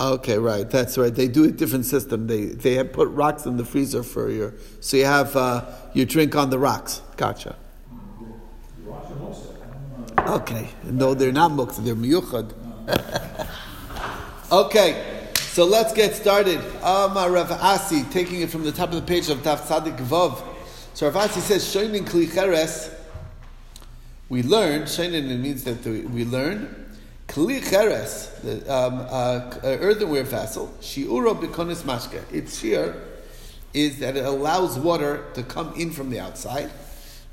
Okay, right. That's right. They do a different system. They they put rocks in the freezer for your so you have uh, your drink on the rocks. Gotcha. Okay. No, they're not muktzah. They're miyuchad. okay. So let's get started. Amar Rav Asi, taking it from the top of the page of Taf Tzadik Vav. So Rav Asi says, "Shoinin kli cheres." We learn. Shoinin means that we learn Kli cheres, the um, uh, earthenware vessel, shiuro bikonis mashke. Its shear is that it allows water to come in from the outside.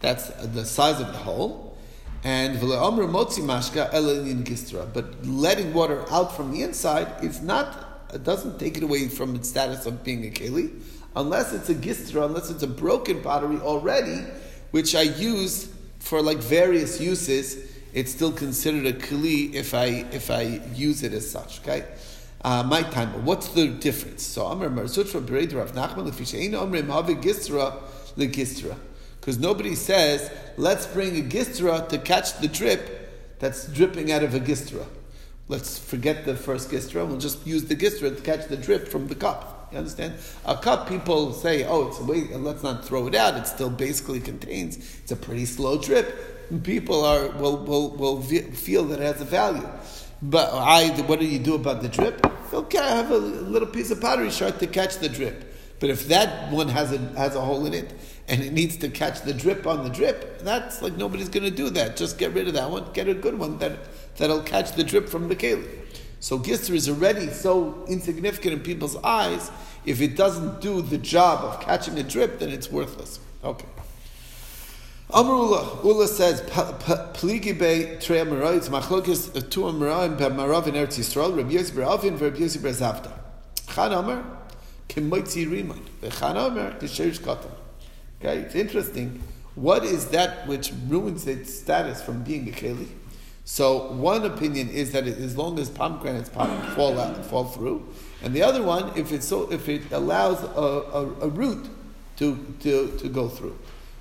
That's the size of the hole. And v'le'omru motzi mashka elin gistra. But letting water out from the inside is not, doesn't take it away from its status of being a keli, unless it's a gistra, unless it's a broken pottery already, which I use for like various uses it's still considered a kli if I if I use it as such. Okay. Uh, my time. What's the difference? So Amr Marzutra Bered Rav Nachman Lefisha Amrim Havi Gistra Legistra. Because nobody says, let's bring a gistra to catch the drip that's dripping out of a gistra. Let's forget the first gistra, we'll just use the gistra to catch the drip from the cup. You understand? A cup, people say, oh, it's a way, let's not throw it out. It still basically contains, it's a pretty slow drip people are will, will, will feel that it has a value. But I, what do you do about the drip? Okay, I have a little piece of pottery shard to catch the drip. But if that one has a has a hole in it and it needs to catch the drip on the drip, that's like nobody's going to do that. Just get rid of that one. Get a good one that that'll catch the drip from the keli. So gisr is already so insignificant in people's eyes. If it doesn't do the job of catching a drip, then it's worthless. Okay. Amrullah, Ula says, Pligi be tre amaroids, machlokis uh, tu amaroim be marav in Eretz Yisrael, Rabbi Yosef Beravin, Rabbi Yosef Berazavta. Chan Omer, kemoitzi rimon, Chan Omer, kesherish katan. Okay, it's interesting. What is that which ruins its status from being a keli? So one opinion is that it, as long as pomegranates fall out, fall through, and the other one, if it's so, if it allows a, a, a root to, to, to go through,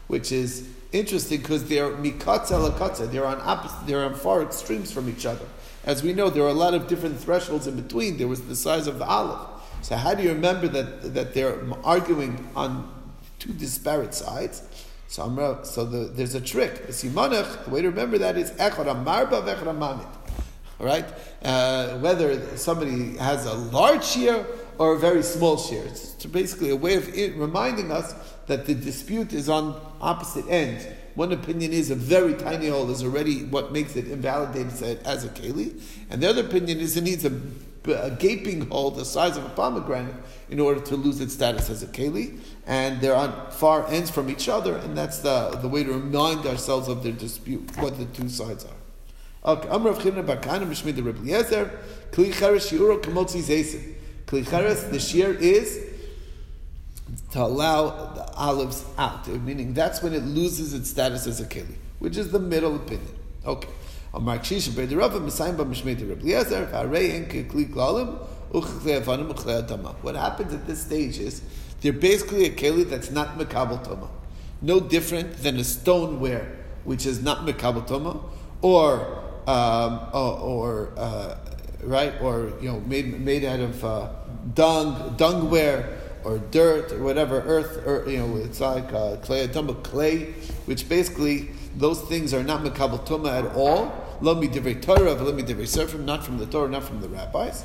which is interesting because they're mikatza lakatza. They're on opposite. They're on far extremes from each other. As we know, there are a lot of different thresholds in between. There was the size of the olive. So how do you remember that that they're arguing on two disparate sides? So, so the, there's a trick. The the way to remember that is echad amarba vechad amamit. All right, uh, whether somebody has a large shear or a very small shear. It's basically a way of reminding us that the dispute is on opposite ends. One opinion is a very tiny hole is already what makes it invalidated as a keli, and the other opinion is it needs a, a, gaping hole the size of a pomegranate in order to lose its status as a keli, and they're on far ends from each other, and that's the, the way to remind ourselves of their dispute, what the two sides are. Okay, Amrav Mishmid Rebbe Kli Shiuro the shear is to allow the olives out, meaning that's when it loses its status as a keli, which is the middle opinion. Okay. What happens at this stage is they're basically a keli that's not mekabel toma, no different than a stoneware which is not mekabel toma, or um, or, uh, right, or you know, made made out of uh, dung dungware or dirt or whatever, earth, or you know, it's like uh, clay, tumble clay, which basically those things are not mekabel tuma at all. Let me divrei Torah, let me divrei Sefrim, not from the Torah, not from the rabbis.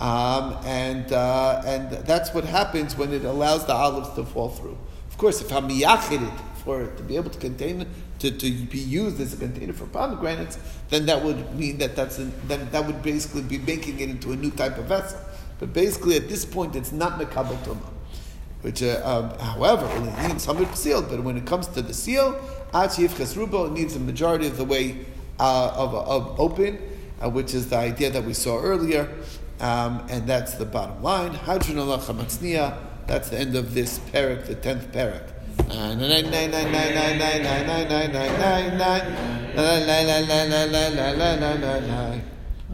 Um, and uh, and that's what happens when it allows the olives to fall through. Of course, if I'm it for it to be able to contain to, to be used as a container for pomegranates, then that would mean that that's an, then that would basically be making it into a new type of vessel. But basically, at this point, it's not mekabel tumah. Which, uh, um, however, it needs some sealed. But when it comes to the seal, achif chesrubo, needs a majority of the way uh, of, of open, uh, which is the idea that we saw earlier, um, and that's the bottom line. Hadron Allah That's the end of this parak, the tenth parak.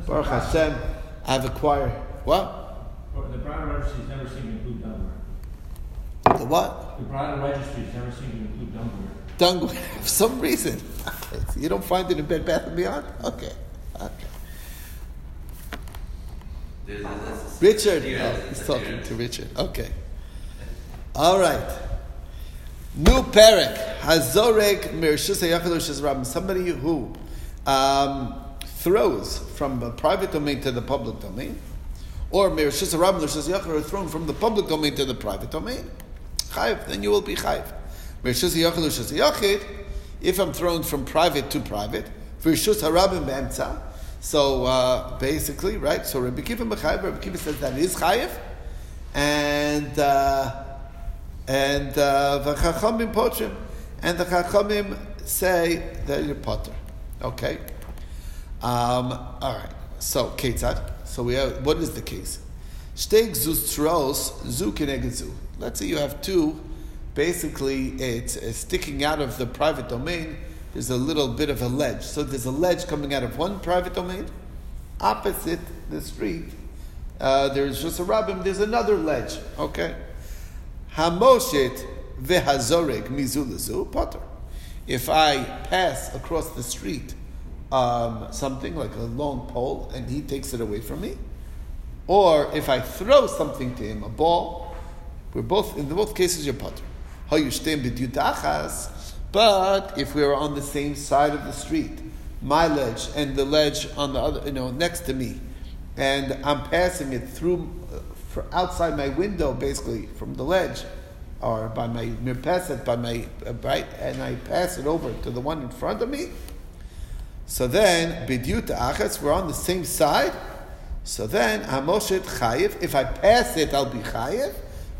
Baruch Hashem, I have acquired what? The Brown Registries never include the what? The bridal registries never seem to include dungware. Dungware, for some reason. you don't find it in Bed Bath and Beyond? Okay. Okay. There's, there's, Richard. Here, Oh, he's talking to Richard. Okay. All right. New perek hazorek mirshus hayachalosh rabim. Somebody who um, throws from a private domain to the public domain, or mirshus rabim l'shus yachal, or thrown from the public domain to the private domain. Chayiv, then you will be yachid. If I'm thrown from private to private. So uh, basically, right? So Rabbi Kiva Mechayiv, Rabbi Kiva says that is chayiv, and uh, and uh, the chachamim potrim, and the chachamim say that you're potter. Okay. Um, all right. So ketzad. So we have what is the case? Shteg zustros zu keneged. Let's say you have two. Basically, it's, sticking out of the private domain. There's a little bit of a ledge. So there's a ledge coming out of one private domain. Opposite the street, uh, there's just a rabbim. There's another ledge. Okay. Hamoshet vehazoreg mizulazu potter. If I pass across the street um, something like a long pole and he takes it away from me, or if I throw something to him, a ball, we're both in both cases you're potter. Hayushtem b'dyudachas. But if we are on the same side of the street, my ledge and the ledge on the other, you know, next to me, and I'm passing it through uh, outside my window, basically from the ledge, or by my mirpeset, by my uh, right, and I pass it over to the one in front of me. So then, bidyut achas, we're on the same side. So then, hamoshet chayiv. If I pass it, I'll be chayiv.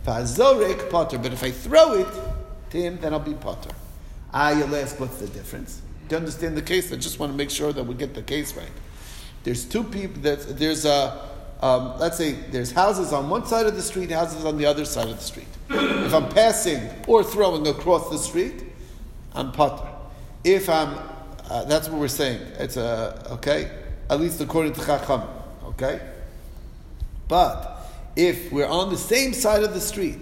Vazorek potter. But if I throw it to him, then I'll be potter. Ah, you'll ask, what's the difference? Do you understand the case? I just want to make sure that we get the case right. There's two people. That there's a. Um, let's say there's houses on one side of the street, houses on the other side of the street. If I'm passing or throwing across the street, I'm potter. If I'm, uh, that's what we're saying. It's a okay, at least according to Chacham. Okay, but if we're on the same side of the street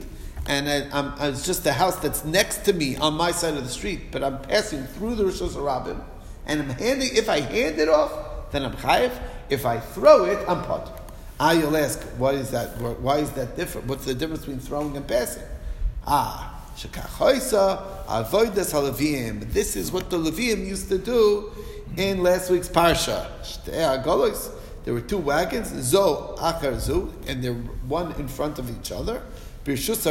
and I, I'm, it's just the house that's next to me on my side of the street, but I'm passing through the Rosh Hashanah and I'm handing. If I hand it off, then I'm chayiv. If I throw it, I'm potter. Ah, you'll ask, why is that? Why is that different? What's the difference between throwing and passing? Ah, shekachoisa avodas halavim. This is what the Levium used to do in last week's parsha. There were two wagons, zo achar zu, and they're one in front of each other. Birshus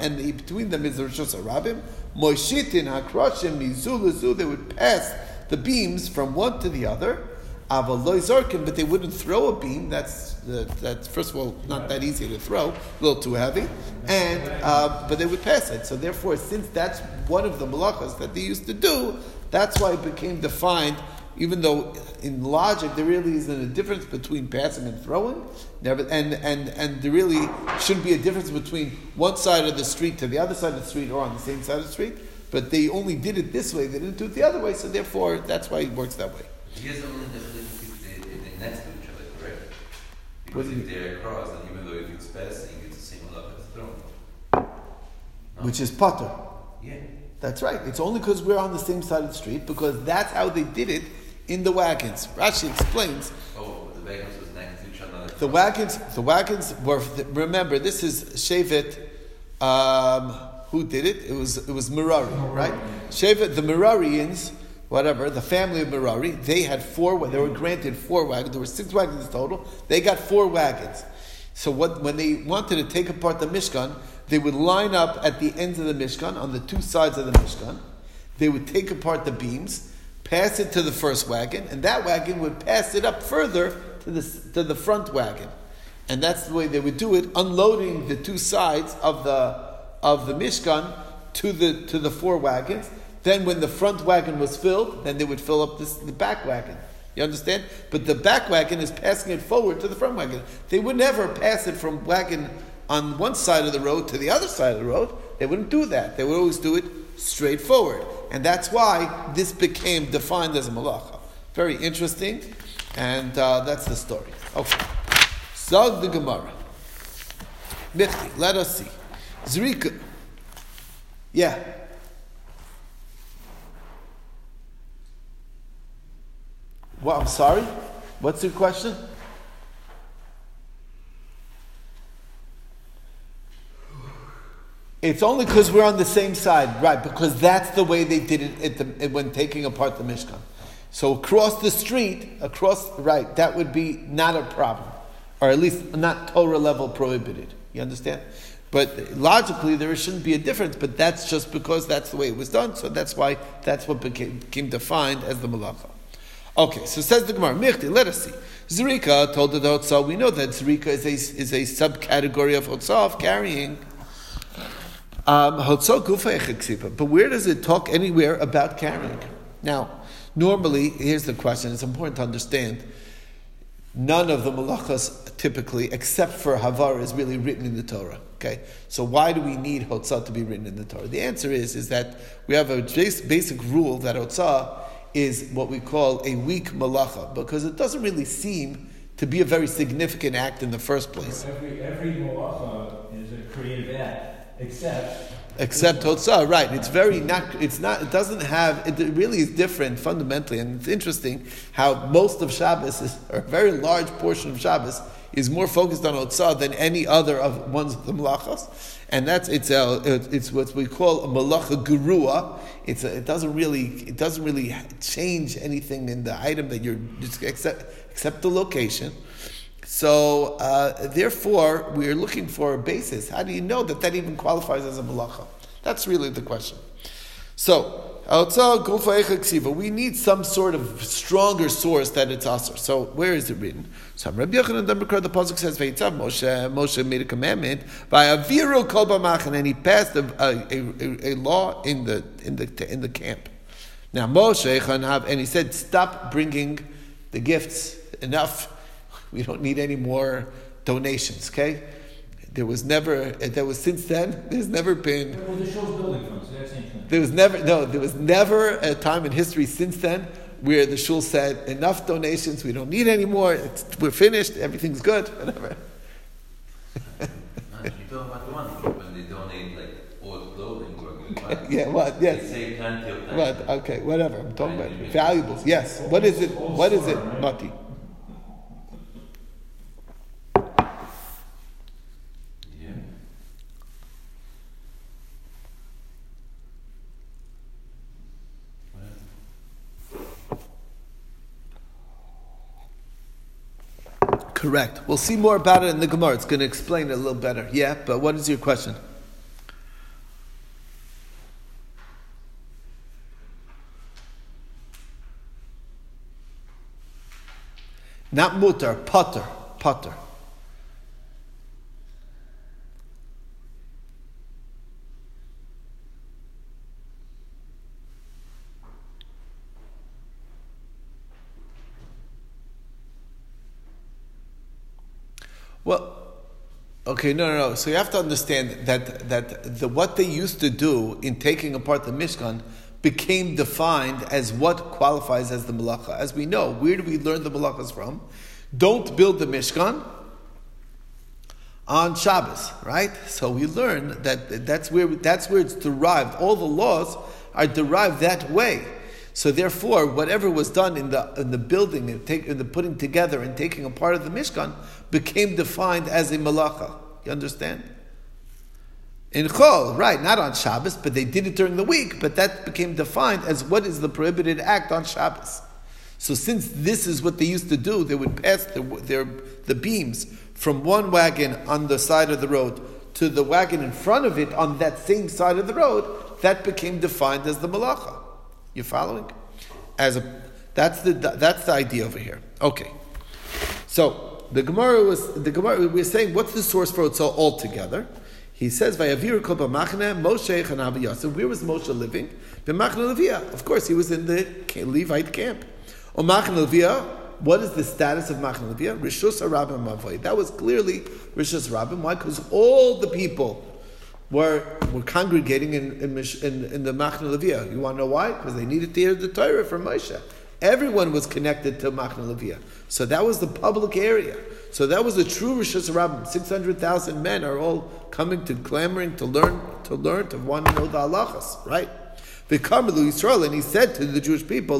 and between them is Rishus harabim. Moshitin hakroshim mizu lezu. They would pass the beams from one to the other. Avaloi zorkin, but they wouldn't throw a beam. That's uh, that's first of all not that easy to throw, a little too heavy, and uh, but they would pass it. So therefore, since that's one of the malachas that they used to do, that's why it became defined. Even though in logic there really isn't a difference between passing and throwing, never, and and and there really shouldn't be a difference between one side of the street to the other side of the street or on the same side of the street. But they only did it this way; they didn't do it the other way. So therefore, that's why it works that way. The only difference if they, they're next to each other, correct? Because if they're across, even though if it's passing, it's the same level as thrown. which is potter. Yeah. That's right. It's only because we're on the same side of the street because that's how they did it in the wagons. Rashi explains Oh, the wagons was next to each other. the wagons. The wagons were. Remember, this is Shevet. Um, who did it? It was it was Merari, right? Shevet, the Merarians, whatever, the family of Merari. They had four. They were granted four wagons. There were six wagons total. They got four wagons. So what, when they wanted to take apart the Mishkan, they would line up at the ends of the Mishkan, on the two sides of the Mishkan. They would take apart the beams, pass it to the first wagon, and that wagon would pass it up further to the, to the front wagon. And that's the way they would do it, unloading the two sides of the, of the Mishkan to the, to the four wagons. Then when the front wagon was filled, then they would fill up this, the back wagon. You understand? But the back wagon is passing it forward to the front wagon. They would never pass it from wagon on one side of the road to the other side of the road. They wouldn't do that. They would always do it straight forward. And that's why this became defined as a malacha. Very interesting. And uh, that's the story. Okay. Zog the Gemara. Michti, let us see. Zrika. Yeah. Well, I'm sorry. What's your question? It's only because we're on the same side, right? Because that's the way they did it the, when taking apart the Mishkan. So across the street, across right, that would be not a problem, or at least not Torah level prohibited. You understand? But logically, there shouldn't be a difference. But that's just because that's the way it was done. So that's why that's what became, became defined as the malacha. Okay, so says the Gemara, Michti, let us see. Zrika told the Hotzah, we know that Zrika is a, is a subcategory of Hotzah, of carrying. Um, but where does it talk anywhere about carrying? Now, normally, here's the question, it's important to understand. None of the malachas typically, except for Havar, is really written in the Torah. Okay, so why do we need Hotzah to be written in the Torah? The answer is, is that we have a basic rule that Hotzah is what we call a weak malacha, because it doesn't really seem to be a very significant act in the first place. Every, every malacha is a creative act, except except Hotzah, right? It's very not. It's not. It doesn't have. It really is different fundamentally, and it's interesting how most of Shabbos is, or a very large portion of Shabbos is more focused on Hotzah than any other of ones of the malachas and that's it's a, it's what we call a malacha gurua. It's a, it doesn't really it doesn't really change anything in the item that you're just except except the location. So uh, therefore, we are looking for a basis. How do you know that that even qualifies as a malacha? That's really the question. So we need some sort of stronger source that it's asr. So where is it written? So Rabbi Yochanan the pasuk says, "Veitzav Moshe Moshe made a commandment by a viru kol b'machan, and he passed a, a, a, a, law in the in the in the camp. Now Moshe and he said, "Stop bringing the gifts. Enough. We don't need any more donations." Okay. There was never, there was since then, there's never been. Well, the show's building funds, so that's there was never, no, there was never a time in history since then where the shul said, enough donations, we don't need any more, it's, we're finished, everything's good, whatever. you talk about the one when they donate like old clothing or yeah, what? Yes. They save plenty of time. What? Okay, whatever. I'm talking about valuables. Yes. What is it? What is it, Mati? Correct. We'll see more about it in the Gemara. It's going to explain it a little better. Yeah, but what is your question? Not mutar, potter, potter. Well, okay, no, no, no. So you have to understand that that the, what they used to do in taking apart the Mishkan became defined as what qualifies as the malacha. As we know, where do we learn the malachas from? Don't build the Mishkan on Shabbos, right? So we learn that that's where that's where it's derived. All the laws are derived that way. So therefore, whatever was done in the in the building and take, in the putting together and taking apart of the Mishkan became defined as a malacha. You understand? In Chol, right, not on Shabbos, but they did it during the week, but that became defined as what is the prohibited act on Shabbos. So since this is what they used to do, they would pass their, their, the beams from one wagon on the side of the road to the wagon in front of it on that same side of the road, that became defined as the malacha. You following? As a that's the that's the idea over here. Okay. So the Gemara was the Gemara we're saying what's the source for so altogether? He says Vayavir kol b'machne Moshe chanav Yosef. Where was Moshe living? B'machne. Of course, he was in the Levite camp. O machne. What is the status of machne Levia? Rishus Arabim Mavoy. That was clearly Rishus Rabim. Why? Because all the people were, were congregating in, in, in, in the Machna Levia. You want to know why? Because they needed to hear the Torah from Moshe. Everyone was connected to Machna Levia. So that was the public area. So that was a true Rishus Rabbim. 600,000 men are all coming to clamoring to learn, to learn, to want to know the halachas, right? V'karmelu Yisrael, and he said to the Jewish people,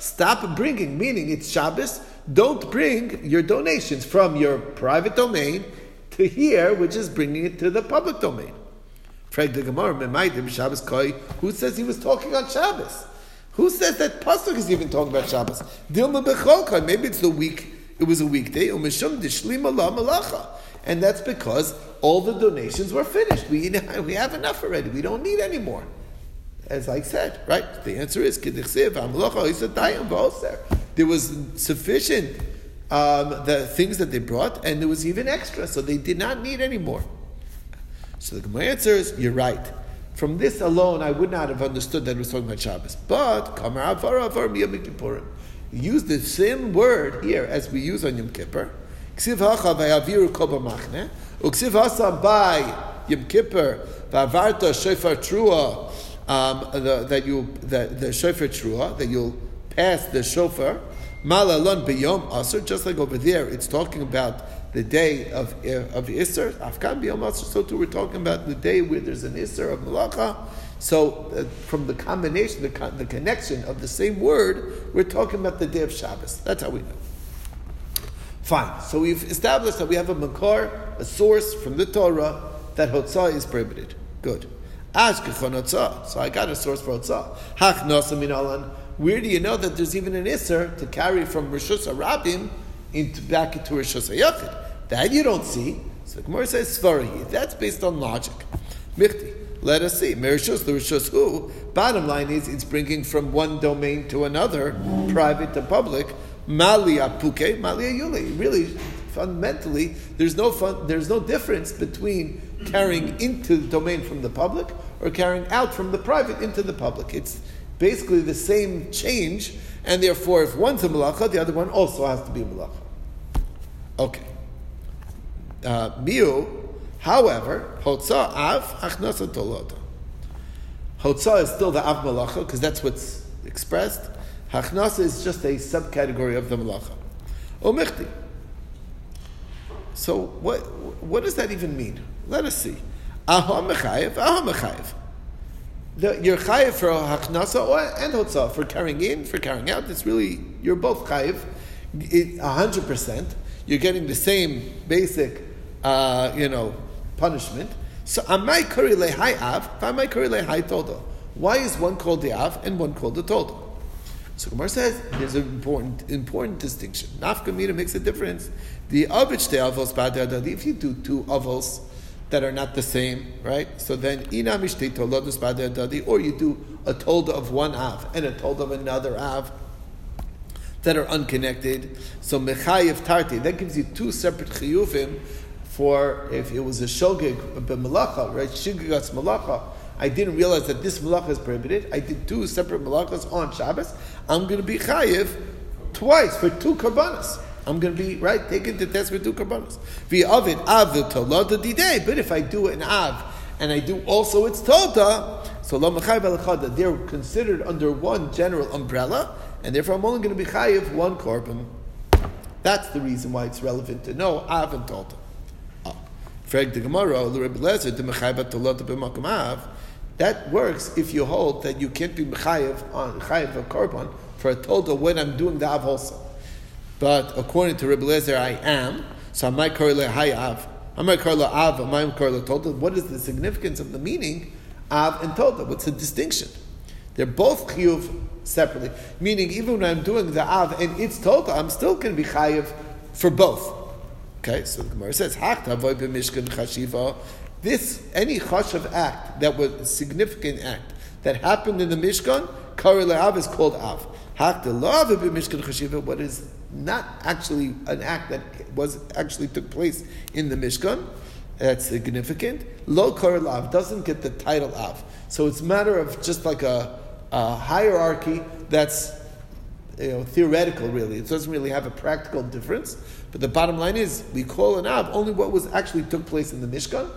Stop bringing, meaning it's Shabbos, don't bring your donations from your private domain to here, which is bringing it to the public domain. The. Who says he was talking on Shabbos? Who says that pasuk is even talking about Shabbos? Dilma Becholkai. Maybe it's the week. It was a weekday. Umeshum La Malacha, and that's because all the donations were finished. We we have enough already. We don't need any more. As I said, right? The answer is Kedichsev Amalacha Isadayim V'Oser. There was sufficient um, the things that they brought, and there was even extra, so they did not need any more. So the Gemara answers, you're right. From this alone, I would not have understood that it was talking about Shabbos. But, Kamar Avar Avar Yom Kippurim. Use the same word here as we use on Yom Kippur. By Yom Kippur v'avarta shofar trua um, the, that you the, the shofar trua that you'll pass the shofar malalon b'yom aser just like over there it's talking about the day of of Isser afkan b'yom so too we're talking about the day where there's an Isser of malacha so uh, from the combination the, con- the connection of the same word we're talking about the day of Shabbos that's how we know Fine. So we've established that we have a makar, a source from the Torah that hotzah is prohibited. Good. Ask hotzah. So I got a source for hotzah. Hach alan. Where do you know that there's even an isser to carry from Rishus Rabim into back into Rishus Hayachid? That you don't see. So the Gemara says Svarahi. That's based on logic. Michti. Let us see. Merishus, the Rishus who? Bottom line is it's bringing from one domain to another, private to public. Malia puke, malia yule. Really, fundamentally, there's no fun, there's no difference between carrying into the domain from the public or carrying out from the private into the public. It's basically the same change, and therefore, if one's a malacha, the other one also has to be a malacha. Okay. Uh, however, hotza av achnasa tolota. Hotza is still the av malacha because that's what's expressed. Hachnasa is just a subcategory of the malacha. Omichti. So what what does that even mean? Let us see. Aha mechayev, aha mechayev. The, you're chayiv for hachnasa or and hotza for carrying in, for carrying out. It's really you're both chayiv, hundred percent. You're getting the same basic, uh, you know, punishment. So amai kuri lehai av, amai kuri lehai todo. Why is one called the av and one called the todo? So Gemara says there's an important important distinction. Nafkamina makes a difference. The avich de avos b'adadadi. If you do two avos that are not the same, right? So then ina mishtei toladus b'adadadi, or you do a tolda of one av and a tolda of another av that are unconnected. So mechayev tarti that gives you two separate chiyuvim for if it was a shogeg b'malacha, right? Shigagas malacha. I didn't realize that this malacha is prohibited. I did two separate malachas on Shabbos. I'm going to be chayiv twice for two karbanas. I'm going to be right taken to test for two karbanas. V'avid av tolada didei. But if I do an av and I do also its toda, so lo mechayiv they're considered under one general umbrella, and therefore I'm only going to be chayiv one korban. That's the reason why it's relevant to know av and toda. Ah. Frag the Gemara, the Rebbe Lezer, the mechayiv tolada b'makom av. That works if you hold that you can't be mechayiv on chayiv a korban for a total when I'm doing the av also. But according to Rebbe Lezer, I am. So I might call it hayav. I might call it av. I might call it total. What is the significance of the meaning av and total? What's the distinction? They're both chiyuv separately. Meaning, even when I'm doing the av and it's total, I'm still going to be chayiv for both. Okay, so the Gemara says, b'mishkan chashiva." This any chashav act that was a significant act that happened in the Mishkan, kari av is called av. What is not actually an act that was actually took place in the Mishkan. That's significant. Lo kari av doesn't get the title of. So it's a matter of just like a, a hierarchy that's you know, theoretical, really. It doesn't really have a practical difference. But the bottom line is, we call an av only what was actually took place in the Mishkan,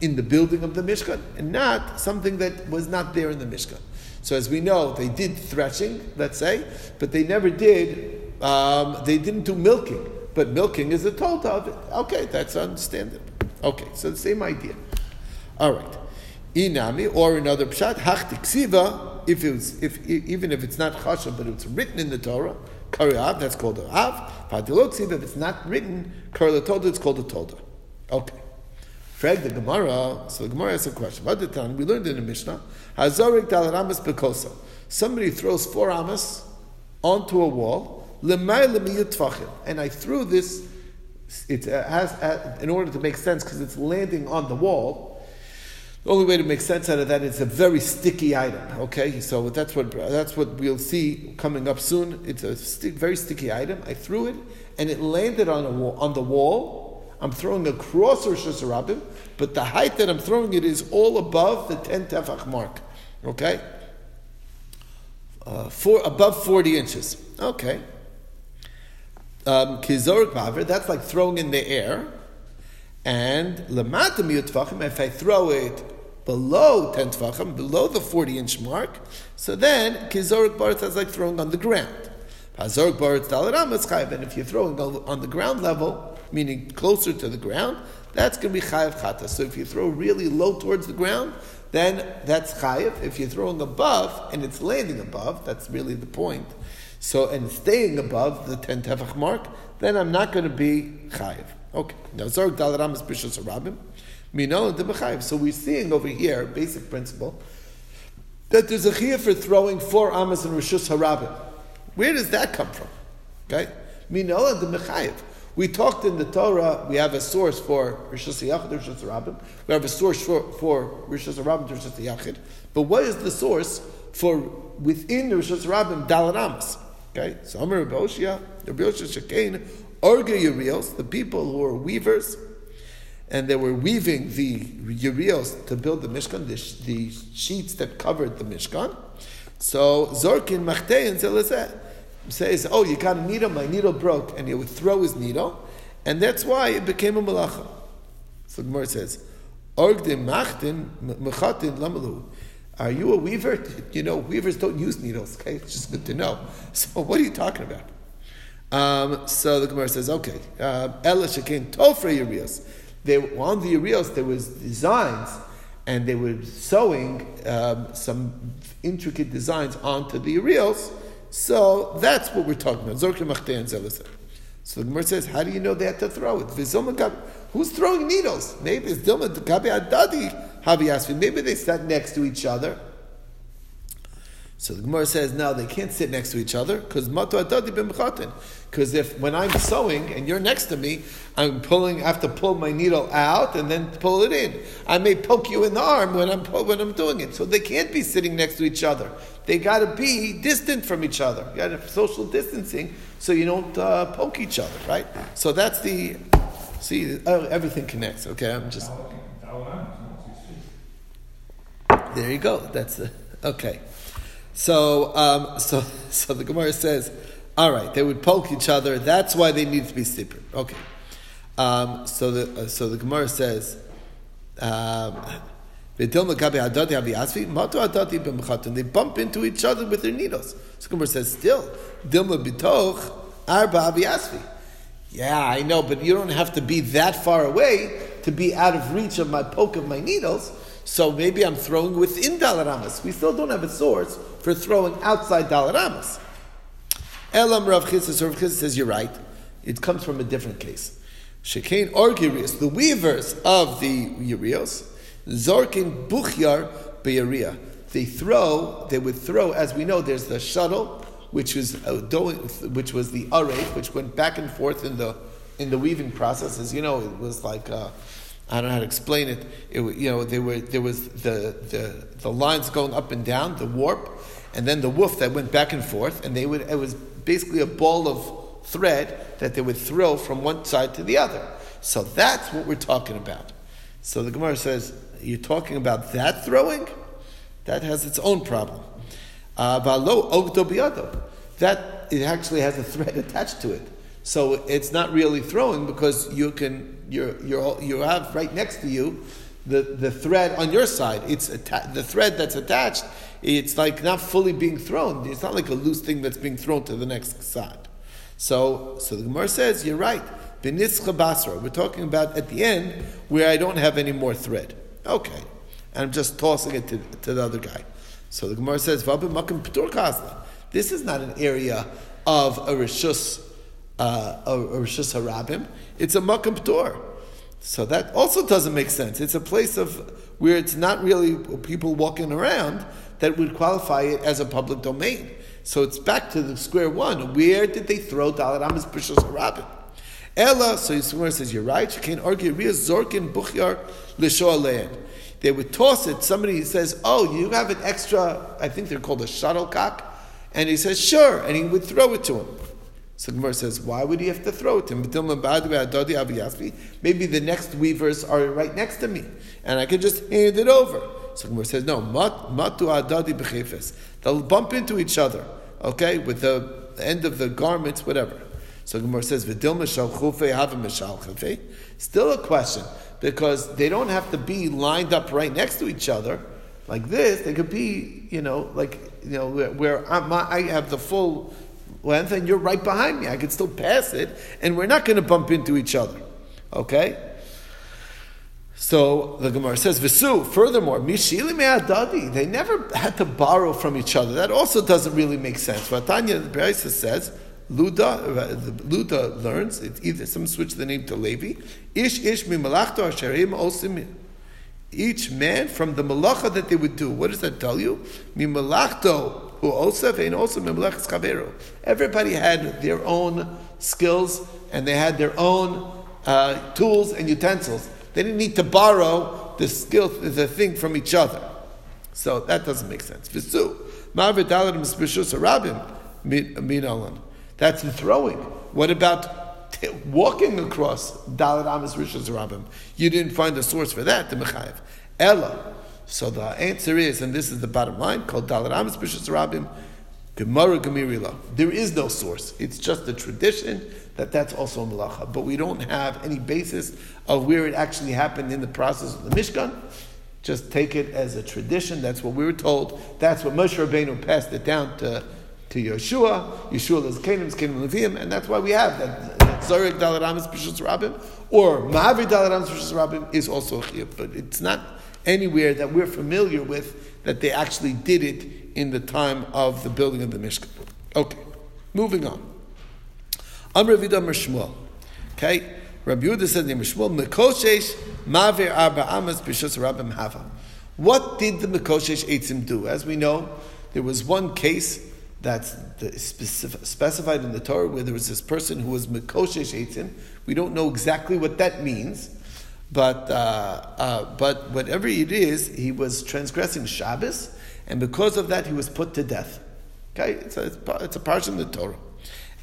in the building of the Mishkan, and not something that was not there in the Mishkan. So as we know, they did threshing, let's say, but they never did, um, they didn't do milking. But milking is a told of it. Okay, that's understandable. Okay, so the same idea. All right. Inami, or another pshat, hachtiksiva, if it was, if even if it's not chashav, but it's written in the Torah, Kari Av, that's called a Av. Vadiloksiv, if it's not written, Kari Toda, it's called a Toda. Okay. Frag the Gemara, so the Gemara has a question. What did we learned in the Mishnah, Hazorik Dalaramas Bekosa. Somebody throws four amas onto a wall, and I threw this, it has, uh, in order to make sense, because it's landing on the wall, the only way to make sense out of that is a very sticky item. Okay, so that's what that's what we'll see coming up soon. It's a stick, very sticky item. I threw it, and it landed on a wall, on the wall. I'm throwing across Rosh Hashanah, but the height that I'm throwing it is all above the ten tefach mark. Okay, uh, four above forty inches. Okay, kizorik um, that's like throwing in the air. And lamata miyut if I throw it below 10 tvachim, below the 40 inch mark, so then kizorik barit is like throwing on the ground. Hazorik barit dalaram is chayiv, and if you're throwing on the ground level, meaning closer to the ground, that's going to be chayiv chata. So if you throw really low towards the ground, then that's chayiv. If you're throwing above and it's landing above, that's really the point. So and staying above the 10 tefach mark, then I'm not going to be chayiv. Okay. Now Zorg Dalaram is Bishos Rabim. So we're seeing over here, basic principle, that there's a chiyah for throwing four amas in Rishus Harabim. Where does that come from? Okay? Mino the Bechayiv. We talked in the Torah, we have a source for Rishus Yachid, Rishus Rabim. We have a source for, for Rishus Rabim, Rishus Yachid. But what is the source for within the Rishus Rabim, Dalat Amas? Okay? So Amar Rabbi Oshia, Rabbi Oshia Shekain, Orga Urios, the people who were weavers, and they were weaving the Urios to build the Mishkan, the, the, sheets that covered the Mishkan. So Zorkin Machtei and Zelazeh says, Oh, you got a needle, my needle broke, and he would throw his needle, and that's why it became a malacha. So Gemara says, Orgdim Machtin, Mechatin Lamalu. Are you a weaver? You know, weavers don't use needles, okay? It's just good to know. So what are you talking about? Um, so the Gemara says, okay, uh, Ella Shekin Tofre Urios. They on the Urias, there was designs, and they were sewing um, some intricate designs onto the Urias. So that's what we're talking about. And So the Gemara says, how do you know they had to throw it? Who's throwing needles? Maybe it's Dilma Gabi Adadi Maybe they sat next to each other so the Gemara says now they can't sit next to each other because matu adadi b'mechatin. Because if when I'm sewing and you're next to me, I'm pulling. I have to pull my needle out and then pull it in. I may poke you in the arm when I'm when I'm doing it. So they can't be sitting next to each other. They got to be distant from each other. You got to social distancing so you don't uh, poke each other, right? So that's the see uh, everything connects. Okay, I'm just there. You go. That's the okay. So, um, so, so the Gemara says, all right, they would poke each other. That's why they need to be separate. Okay. Um, so the uh, so the Gemara says, um, they bump into each other with their needles. So Gemara says, still, dilma bitoch arba. Yeah, I know, but you don't have to be that far away to be out of reach of my poke of my needles. So maybe I'm throwing within Dalaramas. We still don't have a source for throwing outside Dalaramas. Elam Rav Chizis, Rav Chizis says, you're right. It comes from a different case. Shekain or the weavers of the Urios, Zorkin Buchyar Be'aria. They throw, they would throw, as we know, there's the shuttle, which was uh, which was the array, which went back and forth in the in the weaving process. As you know, it was like uh, I don't know how to explain it. it you know, there were there was the, the the lines going up and down, the warp, and then the woof that went back and forth, and they would it was basically a ball of thread that they would throw from one side to the other. So that's what we're talking about. So the Gemara says, you're talking about that throwing? That has its own problem. Uh, that it actually has a thread attached to it. So it's not really throwing because you can you're, you're, you have right next to you the, the thread on your side. It's atta- the thread that's attached. It's like not fully being thrown. It's not like a loose thing that's being thrown to the next side. So, so the Gemara says you're right. Benitzcha basra. We're talking about at the end where I don't have any more thread. Okay, and I'm just tossing it to, to the other guy. So the Gemara says, This is not an area of a rishus, uh, a, rishus harabim. It's a makam ptor. So that also doesn't make sense. It's a place of where it's not really people walking around that would qualify it as a public domain. So it's back to the square one. Where did they throw Dalit Amas B'Shus Harabim? Ella, so Yisrael says, you're right, you can't argue, Ria Zorkin Buchyar L'Shoalein. They would toss it. Somebody says, oh, you have an extra, I think they're called a shuttlecock. And he says, sure. And he would throw it to him. So Gemara says, why would he have to throw it to him? Maybe the next weavers are right next to me, and I can just hand it over. So Gemara says, no, matu adadi b'chefes. They'll bump into each other, okay, with the end of the garments, whatever. So Gemara says, "V'dil mishal chufe have mishal chufe." Still a question because they don't have to be lined up right next to each other like this. They could be, you know, like you know, where, where I have the full length and you're right behind me. I could still pass it, and we're not going to bump into each other. Okay. So the Gemara says, "Visu." Furthermore, mishili me'adadi. They never had to borrow from each other. That also doesn't really make sense. Vatanya the Brisa says Luda, Luda learns, it's either some switch the name to Levi. Ish ish mi malachto asherim osim. Each man from the malacha that they would do. What does that tell you? Mi malachto who osef and also mi malachas kaveru. Everybody had their own skills and they had their own uh, tools and utensils. They didn't need to borrow the skill, the thing from each other. So that doesn't make sense. That's the throwing. What about t- walking across Dalit Amas Rishos Rabbim? You didn't find a source for that, the Mechayev. Ella. So the answer is, and this is the bottom line, called Dalit Amas Rishos Rabbim, Gemara Gemirila. There is no source. It's just a tradition that that's also a malacha. But we don't have any basis of where it actually happened in the process of the Mishkan. Just take it as a tradition. That's what we were told. That's what Moshe Rabbeinu passed it down to to Yeshua. Yeshua is Canaan, Canaan Levium, and that's why we have that, that Zarek Dalaramis Pishus Rabim, or Mahavi Dalaramis Pishus Rabim is also a but it's not anywhere that we're familiar with that they actually did it in the time of the building of the Mishkan. Okay, moving on. Amr Vida Shmuel. Okay, Rabbi Yehuda said name Shmuel Mekoshesh Maver Arba Amas Pishus Rabim Hava. What did the Mekoshesh Eitzim do? As we know, there was one case that's specified in the Torah where there was this person who was Mekoshesh Eitzim. We don't know exactly what that means, but, uh, uh, but whatever it is, he was transgressing Shabbos, and because of that, he was put to death. Okay, it's a, it's a part of the Torah.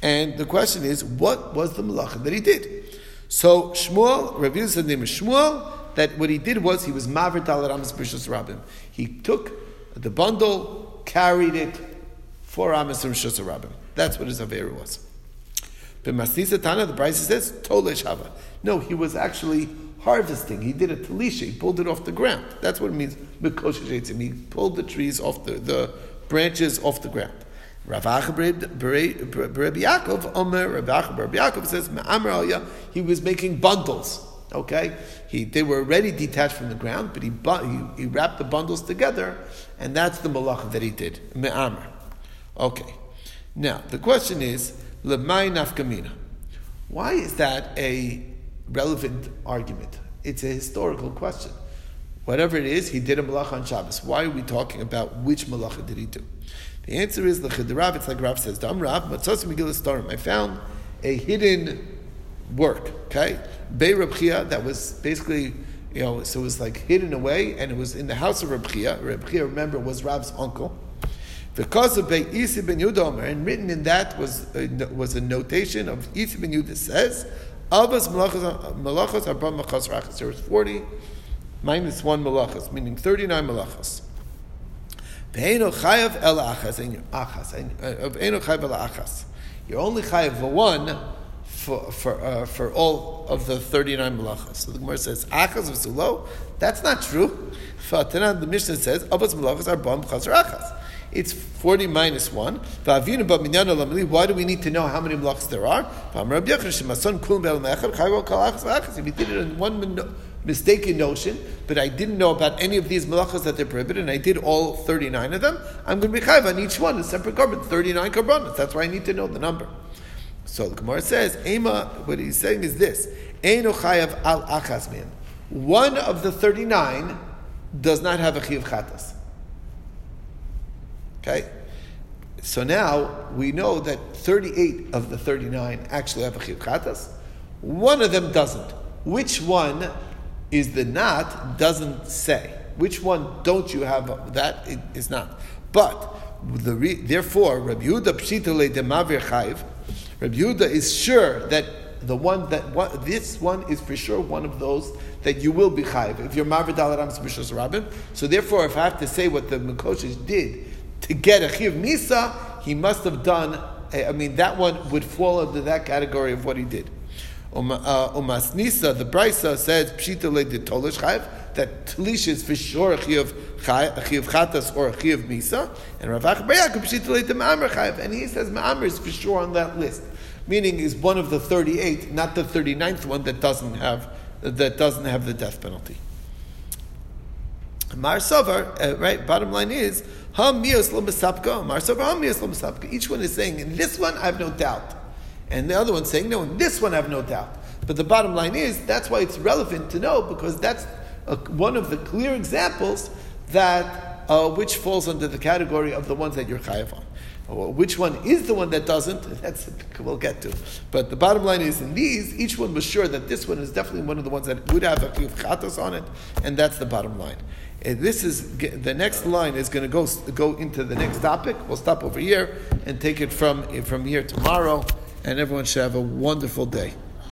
And the question is, what was the malacha that he did? So Shmuel, Rav said name is Shmuel, that what he did was he was Maver Talar Amos Bishos Rabbim. He took the bundle, carried it, four amas from Shusarabim. That's what his Avera was. But Masnisa Tana, the Bryce says, Tolesh Hava. No, he was actually harvesting. He did a talisha. He pulled it off the ground. That's what it means. He pulled the trees off the, the branches off the ground. Rav Rabbi Yaakov, Omer, Rabbi Yaakov says, he was making bundles. Okay, he they were already detached from the ground, but he he, he wrapped the bundles together, and that's the malach that he did. Me'amr. Okay. Now, the question is, Lemay nafkamina. Why is that a relevant argument? It's a historical question. Whatever it is, he did a malach on Shabbos. Why are we talking about which malacha did he do? The answer is Rav. It's like Rav says, Dam Rav, Matzosim Megillah I found a hidden work. Okay, Bei Rabbi Chiya that was basically you know so it was like hidden away, and it was in the house of Rabbi Chiya. Rabchia, remember, was Rav's uncle. Because of Beit Isi ben Yudomer, and written in that was a, was a notation of Isi ben Yudah says, Abbas malachas arba machas rachas. There was 40 minus one malachas, meaning 39 malachas. Ve'eno chayav el achas, and achas, uh, chayav el achas. You're only chayav for one for, for, uh, for all of the 39 malachas. So the Gemara says, achas v'sulo, that's not true. The Mishnah says, Abbas malachas arba machas rachas. It's 40 minus 1. Why do we need to know how many malachs there are? If he did it in one mistaken notion, but I didn't know about any of these malachas that they're prohibited, and I did all 39 of them, I'm going to be chayiv on each one, a separate korban, 39 karbanas. That's why I need to know the number. So the Gemara says, Ema, what he's saying is this, Eino al. One of the 39 does not have a chiv chatas. Okay? So now we know that 38 of the 39 actually have a chiv chatas. One of them doesn't. Which one is the not doesn't say. Which one don't you have that it is not. But the re, therefore Rabbi Yehuda pshitale demavir chayv. Rabbi Yehuda is sure that the one that this one is for sure one of those that you will be chayv if you're mavir dalaram rabbin. So therefore, if I have to say what the Mekoshesh did to get a chiv misa, he must have done. I mean, that one would fall under that category of what he did. Umas Nisa, the Brisa says Pshita le Tolish Chayv, that Tlish is for sure a Chiyuv Chatas or a Chiyuv Misa, and Rav Acha bar Yaakov Pshita le Ma'amr Chayv, and he says Ma'amr is for sure on that list, meaning is one of the 38, not the 39th one that doesn't have that doesn't have the death penalty. Mar Sovar, uh, right, bottom line is, Each one is saying, in this one I have no doubt. And the other one saying, no, in this one I have no doubt. But the bottom line is, that's why it's relevant to know, because that's a, one of the clear examples that uh, which falls under the category of the ones that you're chayav on. Well, which one is the one that doesn't? That's we'll get to. But the bottom line is, in these, each one was sure that this one is definitely one of the ones that would have a few chatas on it, and that's the bottom line. And this is the next line is going to go go into the next topic. We'll stop over here and take it from from here tomorrow and everyone should have a wonderful day.